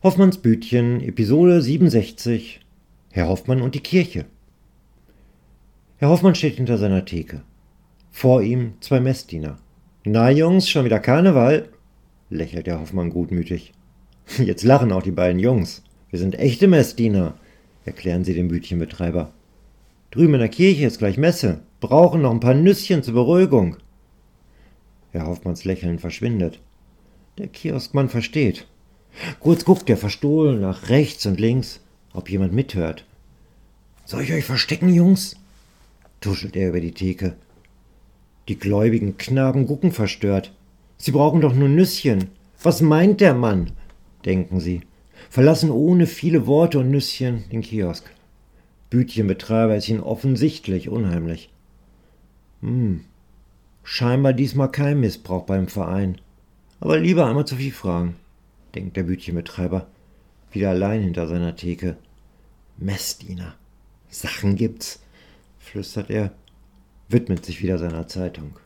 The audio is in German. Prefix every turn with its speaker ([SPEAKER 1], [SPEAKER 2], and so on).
[SPEAKER 1] Hoffmanns Bütchen, Episode 67 Herr Hoffmann und die Kirche. Herr Hoffmann steht hinter seiner Theke. Vor ihm zwei Messdiener. Na Jungs, schon wieder Karneval? lächelt Herr Hoffmann gutmütig. Jetzt lachen auch die beiden Jungs. Wir sind echte Messdiener, erklären sie dem Bütchenbetreiber. Drüben in der Kirche ist gleich Messe. Brauchen noch ein paar Nüsschen zur Beruhigung. Herr Hoffmanns Lächeln verschwindet. Der Kioskmann versteht. Kurz guckt er verstohlen nach rechts und links, ob jemand mithört. Soll ich euch verstecken, Jungs? tuschelt er über die Theke. Die gläubigen Knaben gucken verstört. Sie brauchen doch nur Nüsschen. Was meint der Mann? denken sie, verlassen ohne viele Worte und Nüsschen den Kiosk. Bütchenbetreiber ist ihnen offensichtlich unheimlich. Hm, scheinbar diesmal kein Missbrauch beim Verein. Aber lieber einmal zu viel fragen denkt der Bütchenbetreiber, wieder allein hinter seiner Theke. Messdiener. Sachen gibt's, flüstert er, widmet sich wieder seiner Zeitung.